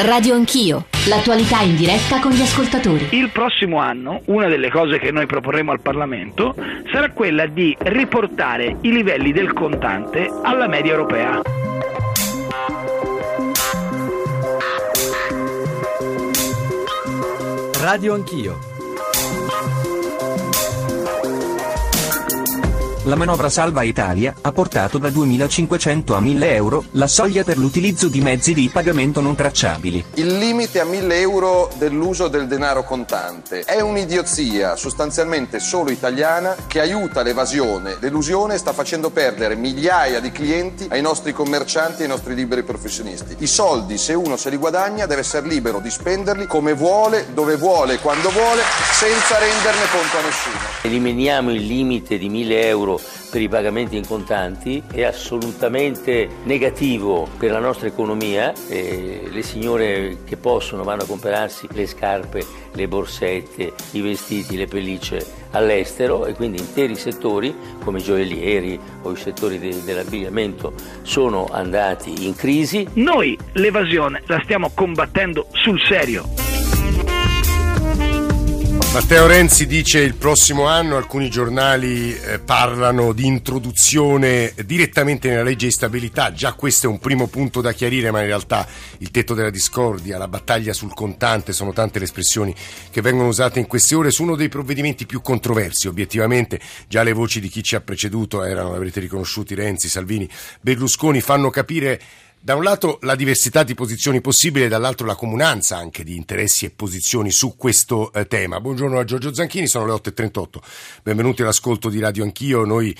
Radio Anch'io, l'attualità in diretta con gli ascoltatori. Il prossimo anno una delle cose che noi proporremo al Parlamento sarà quella di riportare i livelli del contante alla media europea. Radio Anch'io La manovra Salva Italia ha portato da 2.500 a 1.000 euro la soglia per l'utilizzo di mezzi di pagamento non tracciabili. Il limite a 1.000 euro dell'uso del denaro contante è un'idiozia sostanzialmente solo italiana che aiuta l'evasione, l'elusione e sta facendo perdere migliaia di clienti ai nostri commercianti e ai nostri liberi professionisti. I soldi, se uno se li guadagna, deve essere libero di spenderli come vuole, dove vuole, quando vuole, senza renderne conto a nessuno. Eliminiamo il limite di 1.000 euro per i pagamenti in contanti è assolutamente negativo per la nostra economia. E le signore che possono vanno a comprarsi le scarpe, le borsette, i vestiti, le pellicce all'estero e quindi interi settori come i gioiellieri o i settori de- dell'abbigliamento sono andati in crisi. Noi l'evasione la stiamo combattendo sul serio. Matteo Renzi dice il prossimo anno alcuni giornali eh, parlano di introduzione direttamente nella legge di stabilità, già questo è un primo punto da chiarire, ma in realtà il tetto della discordia, la battaglia sul contante sono tante le espressioni che vengono usate in queste ore. Su uno dei provvedimenti più controversi, obiettivamente già le voci di chi ci ha preceduto erano, l'avrete riconosciuti, Renzi, Salvini, Berlusconi, fanno capire da un lato la diversità di posizioni possibili e dall'altro la comunanza anche di interessi e posizioni su questo eh, tema. Buongiorno a Giorgio Zanchini, sono le 8.38. Benvenuti all'ascolto di Radio Anch'io. Noi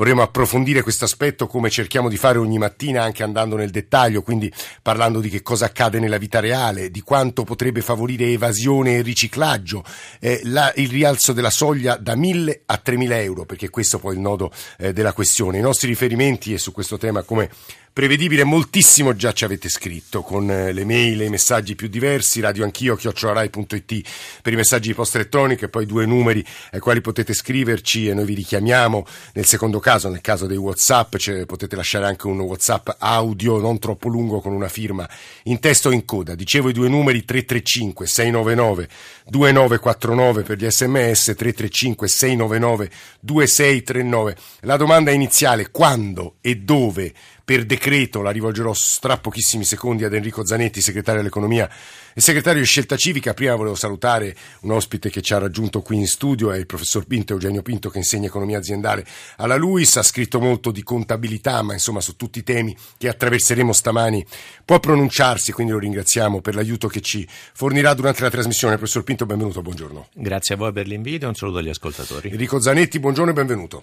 vorremmo approfondire questo aspetto come cerchiamo di fare ogni mattina anche andando nel dettaglio, quindi parlando di che cosa accade nella vita reale, di quanto potrebbe favorire evasione e riciclaggio, eh, la, il rialzo della soglia da 1.000 a 3.000 euro, perché questo poi è il nodo eh, della questione. I nostri riferimenti e su questo tema come prevedibile, moltissimo già ci avete scritto con eh, le mail e i messaggi più diversi, radioanchio, chiocciolarai.it per i messaggi di posta elettronica e poi due numeri ai quali potete scriverci e noi vi richiamiamo nel secondo caso, nel caso dei Whatsapp, cioè potete lasciare anche un Whatsapp audio non troppo lungo con una firma in testo o in coda. Dicevo i due numeri 335 699 2949 per gli sms, 335 699 2639. La domanda iniziale quando e dove per decreto, la rivolgerò tra pochissimi secondi ad Enrico Zanetti, segretario dell'economia e segretario di Scelta Civica. Prima volevo salutare un ospite che ci ha raggiunto qui in studio, è il professor Pinto, Eugenio Pinto, che insegna economia aziendale alla LUIS, ha scritto molto di contabilità, ma insomma su tutti i temi che attraverseremo stamani può pronunciarsi, quindi lo ringraziamo per l'aiuto che ci fornirà durante la trasmissione. Professor Pinto, benvenuto, buongiorno. Grazie a voi per l'invito e un saluto agli ascoltatori. Enrico Zanetti, buongiorno e benvenuto.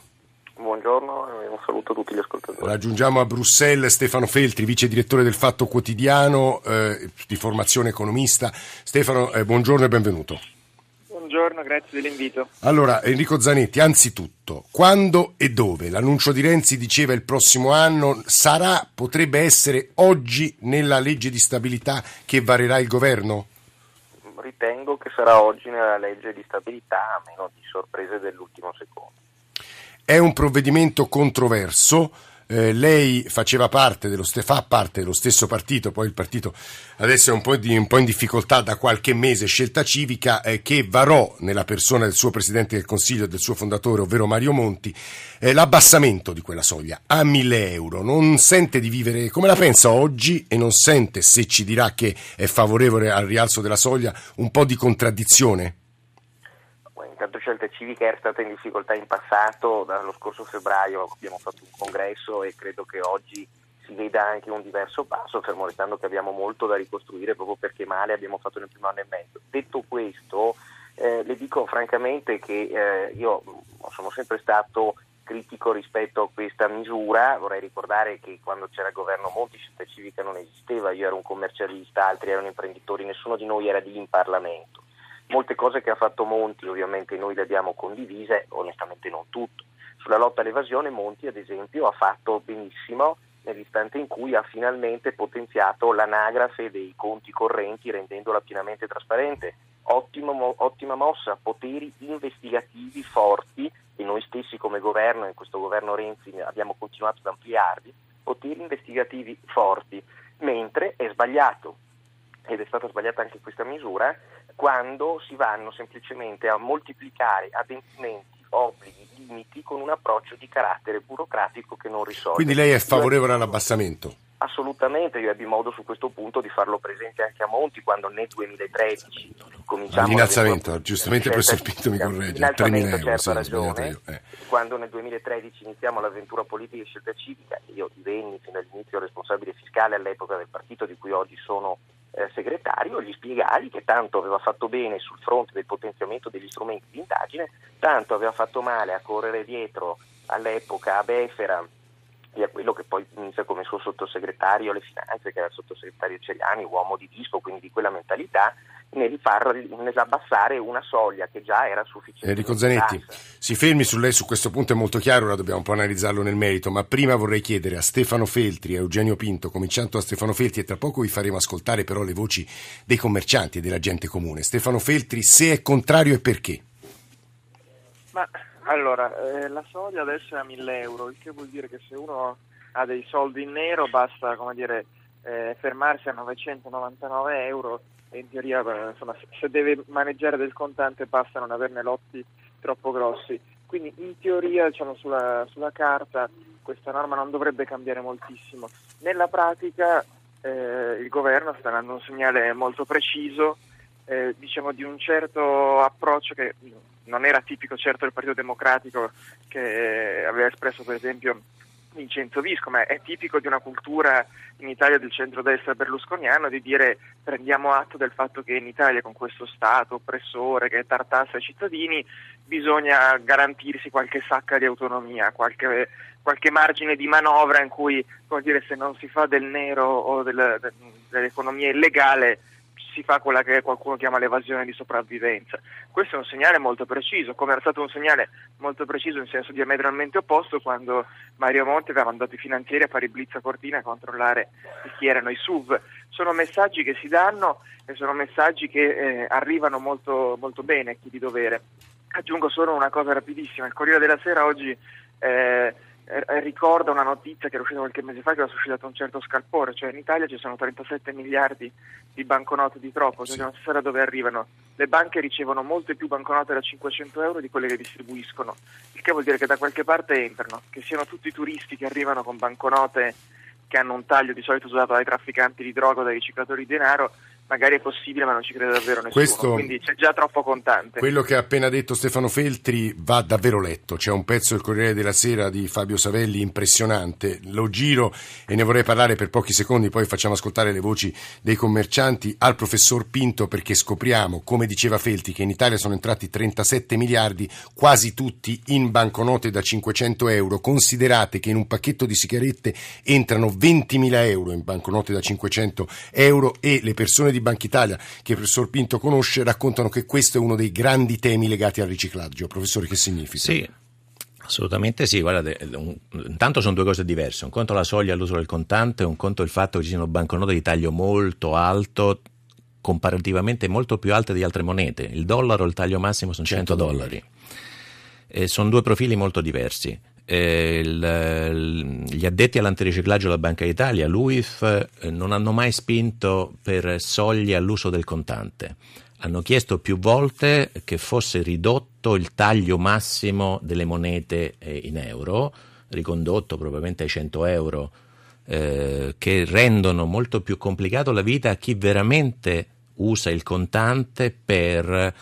Buongiorno e un saluto a tutti gli ascoltatori. Raggiungiamo a Bruxelles Stefano Feltri, vice direttore del Fatto Quotidiano, eh, di formazione economista. Stefano, eh, buongiorno e benvenuto. Buongiorno, grazie dell'invito. Allora, Enrico Zanetti, anzitutto, quando e dove? L'annuncio di Renzi diceva il prossimo anno sarà, potrebbe essere oggi nella legge di stabilità che varerà il governo? Ritengo che sarà oggi nella legge di stabilità, a meno di sorprese dell'ultimo secondo. È un provvedimento controverso. Eh, lei faceva parte dello, fa parte dello stesso partito, poi il partito adesso è un po', di, un po in difficoltà da qualche mese, scelta civica, eh, che varò nella persona del suo Presidente del Consiglio e del suo fondatore, ovvero Mario Monti, eh, l'abbassamento di quella soglia a 1000 euro. Non sente di vivere come la pensa oggi e non sente, se ci dirà che è favorevole al rialzo della soglia, un po' di contraddizione? Intanto Scelta Civica era stata in difficoltà in passato, dallo scorso febbraio abbiamo fatto un congresso e credo che oggi si veda anche un diverso passo, fermo restando che abbiamo molto da ricostruire proprio perché male abbiamo fatto nel primo anno e mezzo. Detto questo, eh, le dico francamente che eh, io sono sempre stato critico rispetto a questa misura, vorrei ricordare che quando c'era il governo Monti Scelta Civica non esisteva, io ero un commercialista, altri erano imprenditori, nessuno di noi era lì in Parlamento. Molte cose che ha fatto Monti ovviamente noi le abbiamo condivise, onestamente non tutto. Sulla lotta all'evasione Monti ad esempio ha fatto benissimo nell'istante in cui ha finalmente potenziato l'anagrafe dei conti correnti rendendola pienamente trasparente. Ottimo, ottima mossa, poteri investigativi forti e noi stessi come governo, in questo governo Renzi abbiamo continuato ad ampliarli, poteri investigativi forti, mentre è sbagliato ed è stata sbagliata anche questa misura, quando si vanno semplicemente a moltiplicare adempimenti, obblighi, limiti con un approccio di carattere burocratico che non risolve. Quindi lei è favorevole all'abbassamento? Assolutamente, io ebbi modo su questo punto di farlo presente anche a Monti quando nel 2013 cominciamo L'innalzamento, a giustamente il professor Pinto mi corregge, 3.000 euro, certo, ragione, io. Eh. quando nel 2013 iniziamo l'avventura politica e scelta civica, io divenni fino all'inizio responsabile fiscale all'epoca del partito di cui oggi sono eh, segretario, gli spiegai che tanto aveva fatto bene sul fronte del potenziamento degli strumenti di indagine, tanto aveva fatto male a correre dietro all'epoca a Befera e a quello che poi inizia come suo sottosegretario alle finanze, che era il sottosegretario Ceriani, uomo di disco, quindi di quella mentalità, nel far nell'abbassare una soglia che già era sufficiente. Enrico Zanetti, si fermi su lei su questo punto, è molto chiaro, ora dobbiamo un po' analizzarlo nel merito, ma prima vorrei chiedere a Stefano Feltri e a Eugenio Pinto, cominciando a Stefano Feltri e tra poco vi faremo ascoltare però le voci dei commercianti e della gente comune. Stefano Feltri, se è contrario e perché? Ma allora, eh, la soglia adesso è a 1000 euro, il che vuol dire che se uno ha dei soldi in nero basta, come dire, eh, fermarsi a 999 euro e in teoria, beh, insomma, se deve maneggiare del contante basta non averne lotti troppo grossi. Quindi in teoria, diciamo, sulla, sulla carta questa norma non dovrebbe cambiare moltissimo. Nella pratica eh, il governo sta dando un segnale molto preciso eh, diciamo di un certo approccio che non era tipico certo del Partito Democratico che aveva espresso per esempio Vincenzo Visco, ma è tipico di una cultura in Italia del centrodestra berlusconiano di dire prendiamo atto del fatto che in Italia con questo Stato oppressore che tartassa ai cittadini bisogna garantirsi qualche sacca di autonomia, qualche, qualche margine di manovra in cui dire, se non si fa del nero o del, dell'economia illegale si fa quella che qualcuno chiama l'evasione di sopravvivenza. Questo è un segnale molto preciso, come era stato un segnale molto preciso in senso diametralmente opposto quando Mario Monti aveva mandato i finanzieri a fare i blitz a Cortina a controllare chi erano i SUV. Sono messaggi che si danno e sono messaggi che eh, arrivano molto, molto bene a chi di dovere. Aggiungo solo una cosa rapidissima, il Corriere della Sera oggi eh, ricorda una notizia che era uscita qualche mese fa che ha suscitato un certo scalpore, cioè in Italia ci sono 37 miliardi di banconote di troppo, cioè non si sa da dove arrivano. Le banche ricevono molte più banconote da 500 euro di quelle che distribuiscono, il che vuol dire che da qualche parte entrano, che siano tutti i turisti che arrivano con banconote che hanno un taglio di solito usato dai trafficanti di droga o dai riciclatori di denaro, magari è possibile ma non ci crede davvero nessuno, Questo, quindi c'è già troppo contante. Quello che ha appena detto Stefano Feltri va davvero letto, c'è un pezzo del Corriere della Sera di Fabio Savelli impressionante, lo giro e ne vorrei parlare per pochi secondi, poi facciamo ascoltare le voci dei commercianti al professor Pinto perché scopriamo, come diceva Feltri, che in Italia sono entrati 37 miliardi, quasi tutti in banconote da 500 euro, considerate che in un pacchetto di sigarette entrano 20.000 euro in banconote da 500 euro e le persone di di Banca Italia che il professor Pinto conosce raccontano che questo è uno dei grandi temi legati al riciclaggio. Professore, che significa? Sì. Assolutamente sì, guardate, intanto sono due cose diverse, un conto la soglia all'uso del contante, un conto il fatto che ci siano banconote di taglio molto alto, comparativamente molto più alte di altre monete, il dollaro, il taglio massimo sono 100, 100 dollari, e sono due profili molto diversi eh, il, gli addetti all'antiriciclaggio della Banca d'Italia, l'UIF, eh, non hanno mai spinto per soglie all'uso del contante. Hanno chiesto più volte che fosse ridotto il taglio massimo delle monete eh, in euro, ricondotto probabilmente ai 100 euro, eh, che rendono molto più complicato la vita a chi veramente usa il contante per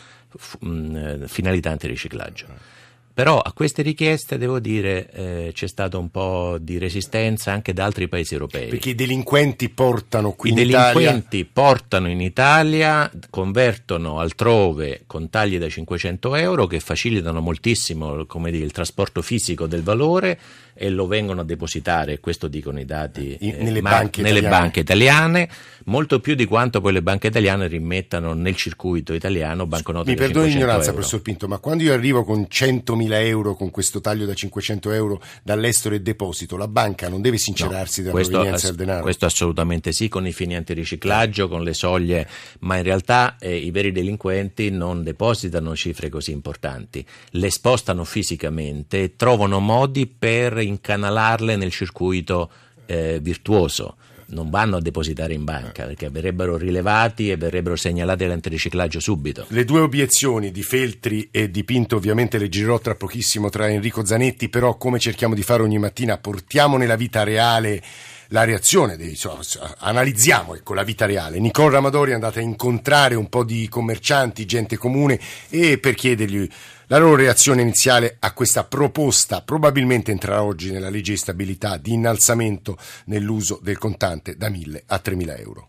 mm, finalità antiriciclaggio. Però a queste richieste, devo dire, eh, c'è stata un po' di resistenza anche da altri paesi europei. Perché i delinquenti portano qui I in Italia... I delinquenti portano in Italia, convertono altrove con tagli da 500 euro che facilitano moltissimo dire, il trasporto fisico del valore e lo vengono a depositare, questo dicono i dati, in, eh, nelle, ma, banche, nelle italiane. banche italiane, molto più di quanto poi le banche italiane rimettano nel circuito italiano banconote Mi perdoni l'ignoranza, euro. professor Pinto, ma quando io arrivo con 100.000 euro, con questo taglio da 500 euro dall'estero e deposito, la banca non deve sincerarsi no, della questo, provenienza del denaro? Questo assolutamente sì, con i fini antiriciclaggio, con le soglie, ma in realtà eh, i veri delinquenti non depositano cifre così importanti, le spostano fisicamente e trovano modi per incanalarle nel circuito eh, virtuoso. non vanno a depositare in banca perché verrebbero rilevati e verrebbero segnalati all'antiriciclaggio subito. Le due obiezioni di Feltri e di Pinto ovviamente le girerò tra pochissimo tra Enrico Zanetti, però come cerchiamo di fare ogni mattina portiamo nella vita reale la reazione, dei, insomma, analizziamo ecco, la vita reale. Nicole Ramadori è andata a incontrare un po' di commercianti, gente comune e per chiedergli la loro reazione iniziale a questa proposta probabilmente entrerà oggi nella legge di stabilità di innalzamento nell'uso del contante da 1.000 a 3.000 euro.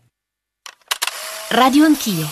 Radio Anch'io.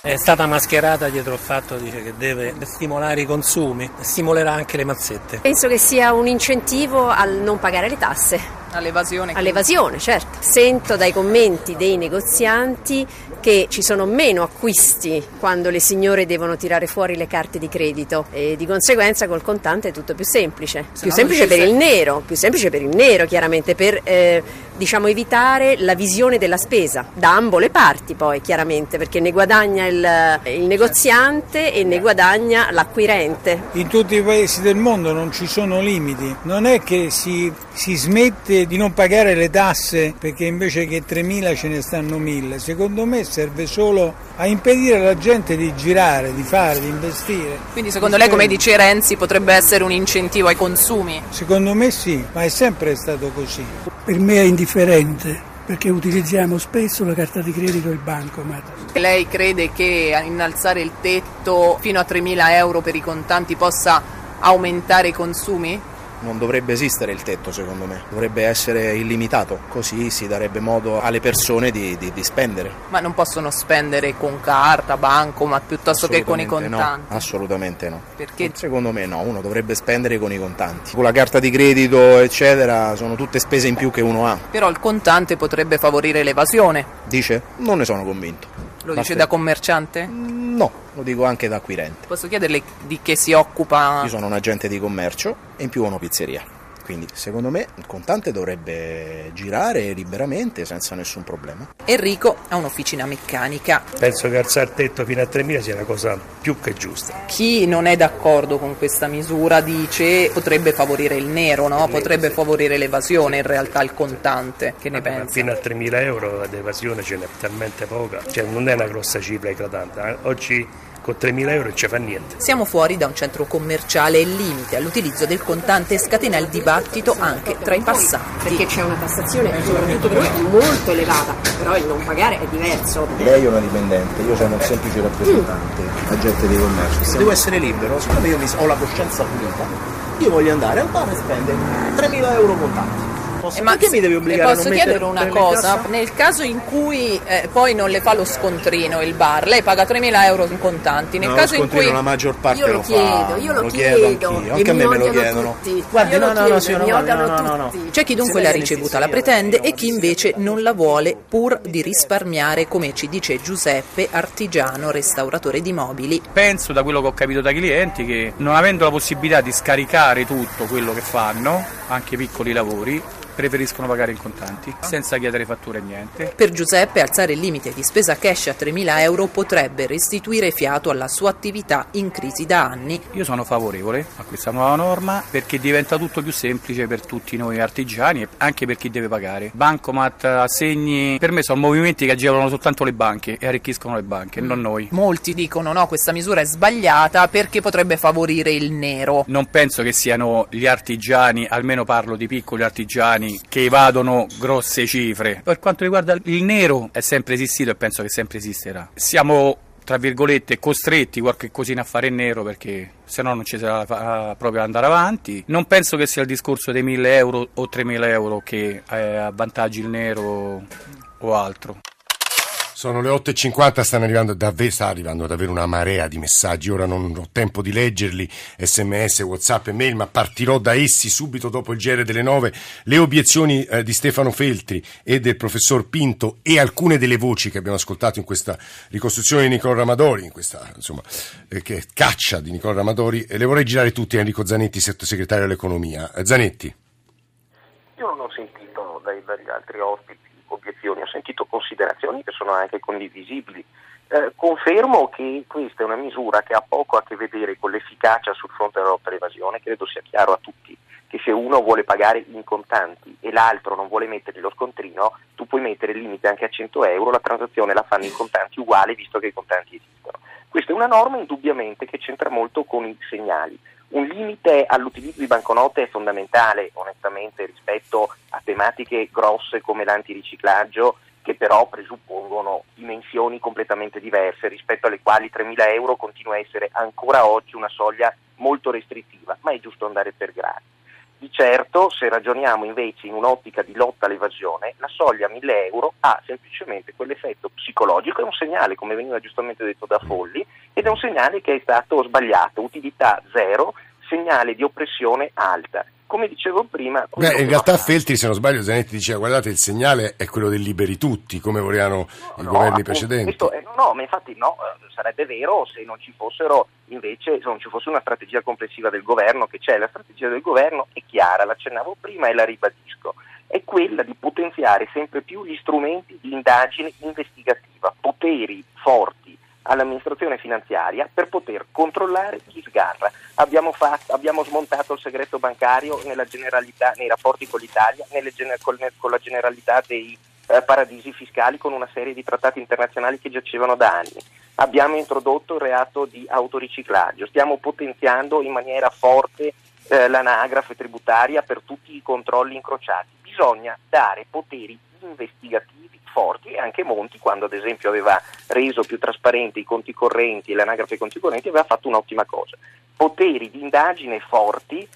È stata mascherata dietro il fatto dice, che deve stimolare i consumi, stimolerà anche le mazzette. Penso che sia un incentivo al non pagare le tasse. All'evasione. All'evasione, certo. Sento dai commenti dei negozianti che ci sono meno acquisti quando le signore devono tirare fuori le carte di credito e di conseguenza col contante è tutto più semplice. Se più no semplice per il nero, più semplice per il nero chiaramente, per eh, diciamo evitare la visione della spesa da ambo le parti poi chiaramente perché ne guadagna il, il negoziante e ne guadagna l'acquirente. In tutti i paesi del mondo non ci sono limiti, non è che si, si smette di non pagare le tasse perché invece che 3.000 ce ne stanno 1.000, secondo me serve solo a impedire alla gente di girare, di fare, di investire. Quindi secondo lei, come dice Renzi, potrebbe essere un incentivo ai consumi? Secondo me sì, ma è sempre stato così. Per me è indifferente perché utilizziamo spesso la carta di credito e il bancomat. Lei crede che innalzare il tetto fino a 3.000 euro per i contanti possa aumentare i consumi? Non dovrebbe esistere il tetto secondo me, dovrebbe essere illimitato, così si darebbe modo alle persone di, di, di spendere. Ma non possono spendere con carta, banco, ma piuttosto che con i contanti? No, assolutamente no. Perché? Secondo me no, uno dovrebbe spendere con i contanti. Con la carta di credito eccetera sono tutte spese in più che uno ha. Però il contante potrebbe favorire l'evasione. Dice? Non ne sono convinto. Lo Basta. dice da commerciante? No, lo dico anche da acquirente. Posso chiederle di che si occupa? Io sono un agente di commercio e in più ho una pizzeria. Quindi secondo me il contante dovrebbe girare liberamente senza nessun problema. Enrico ha un'officina meccanica. Penso che alzare il tetto fino a 3.000 sia una cosa più che giusta. Chi non è d'accordo con questa misura dice potrebbe favorire il nero, no? potrebbe favorire l'evasione in realtà il contante. Che ne pensa? Fino a 3.000 euro l'evasione ce n'è talmente poca, cioè non è una grossa cifra eclatante. Eh. Oggi con 3.000 euro non ci fa niente. Siamo fuori da un centro commerciale e il limite all'utilizzo del contante scatena il dibattito anche tra i passanti. Perché c'è una tassazione, soprattutto per noi, molto elevata, però il non pagare è diverso. Lei è una dipendente, io sono un semplice rappresentante, mm. agente di commercio. Se devo essere libero, siccome io ho la coscienza pulita, io voglio andare al bar e spendere 3.000 euro contanti posso, eh, ma perché mi devi obbligare a non posso chiedere una cosa? Nel caso in cui eh, poi non le fa lo scontrino il bar, lei paga 3.000 euro in contanti. Nel no, caso in cui la maggior parte io lo, lo chiedo, fa. io lo, lo chiedo, chiedo anche a me me lo chiedono. Tutti. Guardi, no, no, no, signora, no, no, no, no. C'è chi dunque la ricevuta la pretende e chi invece non la vuole pur di risparmiare, come ci dice Giuseppe, artigiano, restauratore di mobili. Penso da quello che ho capito dai clienti che non avendo la possibilità di scaricare tutto quello che fanno, anche piccoli lavori, preferiscono pagare in contanti, senza chiedere fatture e niente. Per Giuseppe alzare il limite di spesa cash a 3.000 euro potrebbe restituire fiato alla sua attività in crisi da anni. Io sono favorevole a questa nuova norma perché diventa tutto più semplice per tutti noi artigiani e anche per chi deve pagare. Bancomat, assegni, per me sono movimenti che agevolano soltanto le banche e arricchiscono le banche, mm. non noi. Molti dicono no, questa misura è sbagliata perché potrebbe favorire il nero. Non penso che siano gli artigiani, almeno parlo di piccoli artigiani, italiani che evadono grosse cifre. Per quanto riguarda il nero è sempre esistito e penso che sempre esisterà. Siamo tra virgolette costretti qualche cosina a fare nero perché se no non ci sarà proprio andare avanti. Non penso che sia il discorso dei 1000 euro o 3000 euro che eh, avvantaggi il nero o altro. Sono le 8.50, stanno arrivando davvero, sta arrivando davvero una marea di messaggi, ora non ho tempo di leggerli, sms, whatsapp e mail, ma partirò da essi subito dopo il GR delle 9. Le obiezioni eh, di Stefano Feltri e del professor Pinto e alcune delle voci che abbiamo ascoltato in questa ricostruzione di Nicola Ramadori, in questa insomma, eh, caccia di Nicola Ramadori, e le vorrei girare tutti a Enrico Zanetti, sottosegretario all'economia. Eh, Zanetti. Io non ho sentito dai, dagli altri ospiti obiezioni, ho sentito considerazioni che sono anche condivisibili. Eh, confermo che questa è una misura che ha poco a che vedere con l'efficacia sul fronte della lotta all'evasione, credo sia chiaro a tutti che se uno vuole pagare in contanti e l'altro non vuole mettere lo scontrino, tu puoi mettere il limite anche a 100 euro, la transazione la fanno in contanti uguale visto che i contanti esistono. Questa è una norma indubbiamente che c'entra molto con i segnali. Un limite all'utilizzo di banconote è fondamentale, onestamente, rispetto a tematiche grosse come l'antiriciclaggio, che però presuppongono dimensioni completamente diverse, rispetto alle quali 3.000 euro continua a essere ancora oggi una soglia molto restrittiva, ma è giusto andare per gradi. Di certo, se ragioniamo invece in un'ottica di lotta all'evasione, la soglia 1000 euro ha semplicemente quell'effetto psicologico, è un segnale, come veniva giustamente detto da Folli, ed è un segnale che è stato sbagliato, utilità zero, segnale di oppressione alta come dicevo prima... Beh, in realtà Feltri, se non sbaglio, Zanetti diceva guardate il segnale è quello del liberi tutti, come volevano no, i no, governi appunto, precedenti. Eh, no, ma infatti no, eh, sarebbe vero se non ci fossero invece, se non ci fosse una strategia complessiva del governo, che c'è, la strategia del governo è chiara, l'accennavo prima e la ribadisco, è quella di potenziare sempre più gli strumenti di indagine investigativa, poteri forti all'amministrazione finanziaria per poter controllare chi sgarra. Abbiamo, fatto, abbiamo smontato il segreto bancario nei rapporti con l'Italia, gener- con, la generalità dei eh, paradisi fiscali con una serie di trattati internazionali che giacevano da anni. Abbiamo introdotto il reato di autoriciclaggio, stiamo potenziando in maniera forte eh, l'anagrafe tributaria per tutti i controlli incrociati. Bisogna dare poteri investigativi forti e anche Monti quando ad esempio aveva reso più trasparenti i conti correnti e l'anagrafe dei conti correnti aveva fatto un'ottima cosa. Poteri di indagine forti,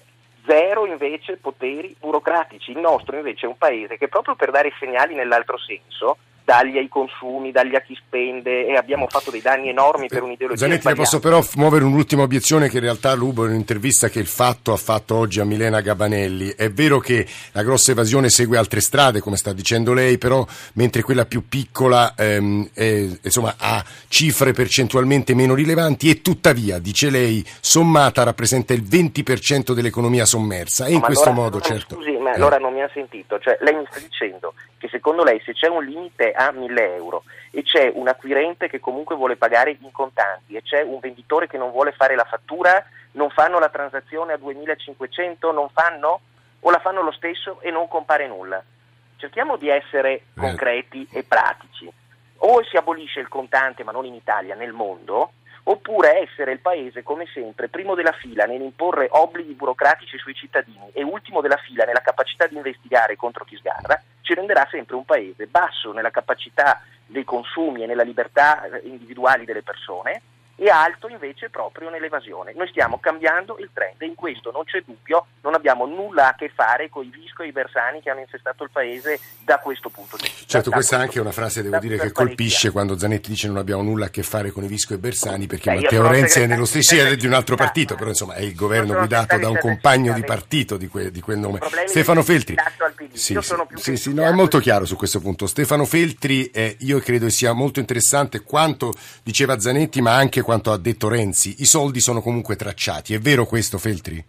zero invece poteri burocratici. Il nostro invece è un paese che proprio per dare segnali nell'altro senso dagli ai consumi, dagli a chi spende e abbiamo fatto dei danni enormi per un'ideologia Zanetti, le posso però muovere un'ultima obiezione che in realtà rubo in un'intervista che il Fatto ha fatto oggi a Milena Gabanelli. È vero che la grossa evasione segue altre strade, come sta dicendo lei, però mentre quella più piccola ehm, è, insomma, ha cifre percentualmente meno rilevanti e tuttavia, dice lei, sommata rappresenta il 20% dell'economia sommersa e in questo allora, modo, certo. Scusi, ma eh. allora non mi ha sentito, cioè lei mi sta dicendo che secondo lei se c'è un limite a 1000 euro e c'è un acquirente che comunque vuole pagare in contanti e c'è un venditore che non vuole fare la fattura, non fanno la transazione a 2500, non fanno o la fanno lo stesso e non compare nulla. Cerchiamo di essere eh. concreti e pratici. O si abolisce il contante, ma non in Italia, nel mondo, oppure essere il paese, come sempre, primo della fila nell'imporre obblighi burocratici sui cittadini e ultimo della fila nella capacità di investigare contro chi sgarra, ci renderà sempre un paese basso nella capacità dei consumi e nella libertà individuali delle persone e alto invece proprio nell'evasione. Noi stiamo cambiando il trend e in questo non c'è dubbio, non abbiamo nulla a che fare con i Visco e i Bersani che hanno infestato il paese da questo punto di vista. Certo, questa è anche una frase, devo dire, che colpisce quando Zanetti dice non abbiamo nulla a che fare con i Visco e Bersani perché Beh, Matteo Renzi è nello stesso di un altro partito, però insomma è il governo guidato da un compagno di partito di, que, di quel nome. Stefano Feltri. Sì, sì, sì, no, è molto chiaro su questo punto. Stefano Feltri, eh, io credo sia molto interessante quanto diceva Zanetti, ma anche quanto ha detto Renzi, i soldi sono comunque tracciati. È vero questo, Feltri?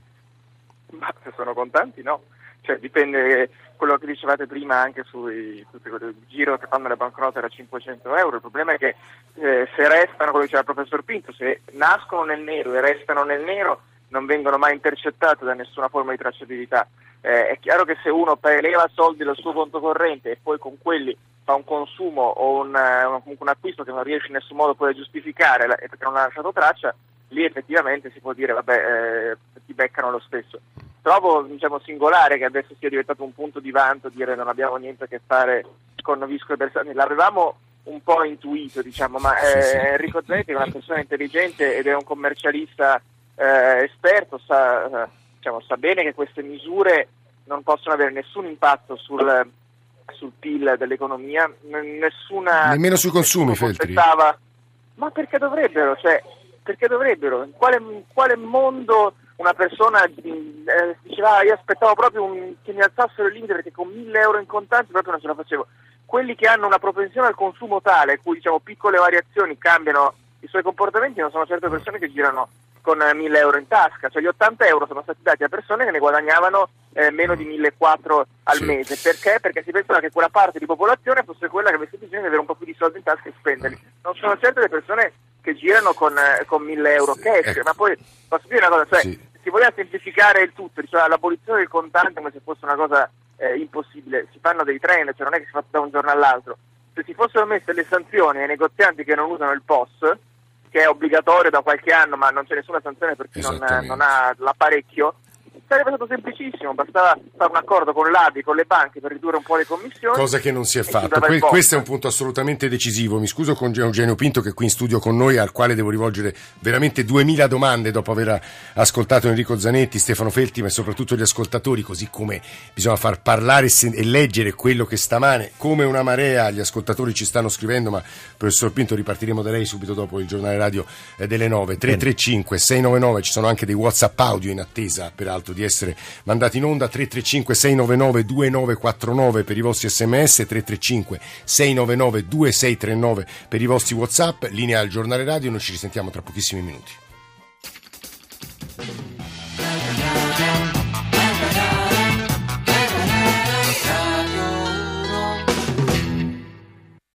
Ma se sono contanti no. Cioè, dipende quello che dicevate prima anche sui il giro che fanno le banconote era 500 euro. Il problema è che eh, se restano, come diceva il professor Pinto, se nascono nel nero e restano nel nero non vengono mai intercettate da nessuna forma di tracciabilità. Eh, è chiaro che se uno eleva soldi dal suo conto corrente e poi con quelli fa un consumo o un, eh, un, un acquisto che non riesce in nessun modo poi a giustificare perché non ha lasciato traccia, lì effettivamente si può dire vabbè eh, ti beccano lo stesso. Trovo diciamo, singolare che adesso sia diventato un punto di vanto dire non abbiamo niente a che fare con Visco e Bersani, l'avevamo un po' intuito diciamo, ma eh. Enrico Zanetti è una persona intelligente ed è un commercialista eh, esperto, sa, diciamo, sa bene che queste misure non possono avere nessun impatto sul, sul PIL dell'economia, nessuna... Nemmeno sui consumi, Feltri. Ma perché dovrebbero? Cioè, perché dovrebbero? In quale, in quale mondo una persona eh, diceva ah, io aspettavo proprio un, che mi alzassero il limite perché con 1000 euro in contanti proprio non ce la facevo. Quelli che hanno una propensione al consumo tale, cui diciamo piccole variazioni cambiano i suoi comportamenti, non sono certe persone che girano con 1000 euro in tasca, cioè gli 80 euro sono stati dati a persone che ne guadagnavano eh, meno di 1400 al sì. mese, perché? Perché si pensava che quella parte di popolazione fosse quella che avesse bisogno di avere un po' più di soldi in tasca e spenderli. Non sono certe le persone che girano con, eh, con 1000 euro cash, ecco. ma poi posso dire una cosa, cioè, sì si voleva semplificare il tutto, diceva l'abolizione del contante come se fosse una cosa eh, impossibile. Si fanno dei trend, cioè non è che si fa da un giorno all'altro. Se si fossero messe le sanzioni ai negozianti che non usano il POS, che è obbligatorio da qualche anno, ma non c'è nessuna sanzione per chi non, non ha l'apparecchio, sarebbe stato semplicissimo, bastava fare un accordo con l'ABI, con le banche per ridurre un po' le commissioni. Cosa che non si è fatto. Que- questo è un punto assolutamente decisivo. Mi scuso con Eugenio Pinto che è qui in studio con noi, al quale devo rivolgere veramente duemila domande dopo aver ascoltato Enrico Zanetti, Stefano Felti, ma soprattutto gli ascoltatori, così come bisogna far parlare e leggere quello che stamane, come una marea, gli ascoltatori ci stanno scrivendo, ma professor Pinto ripartiremo da lei subito dopo il giornale radio eh, delle 9. 335 699, ci sono anche dei WhatsApp audio in attesa, peraltro, di di essere mandati in onda 335 699 2949 per i vostri sms 335 699 2639 per i vostri whatsapp linea al giornale radio noi ci risentiamo tra pochissimi minuti.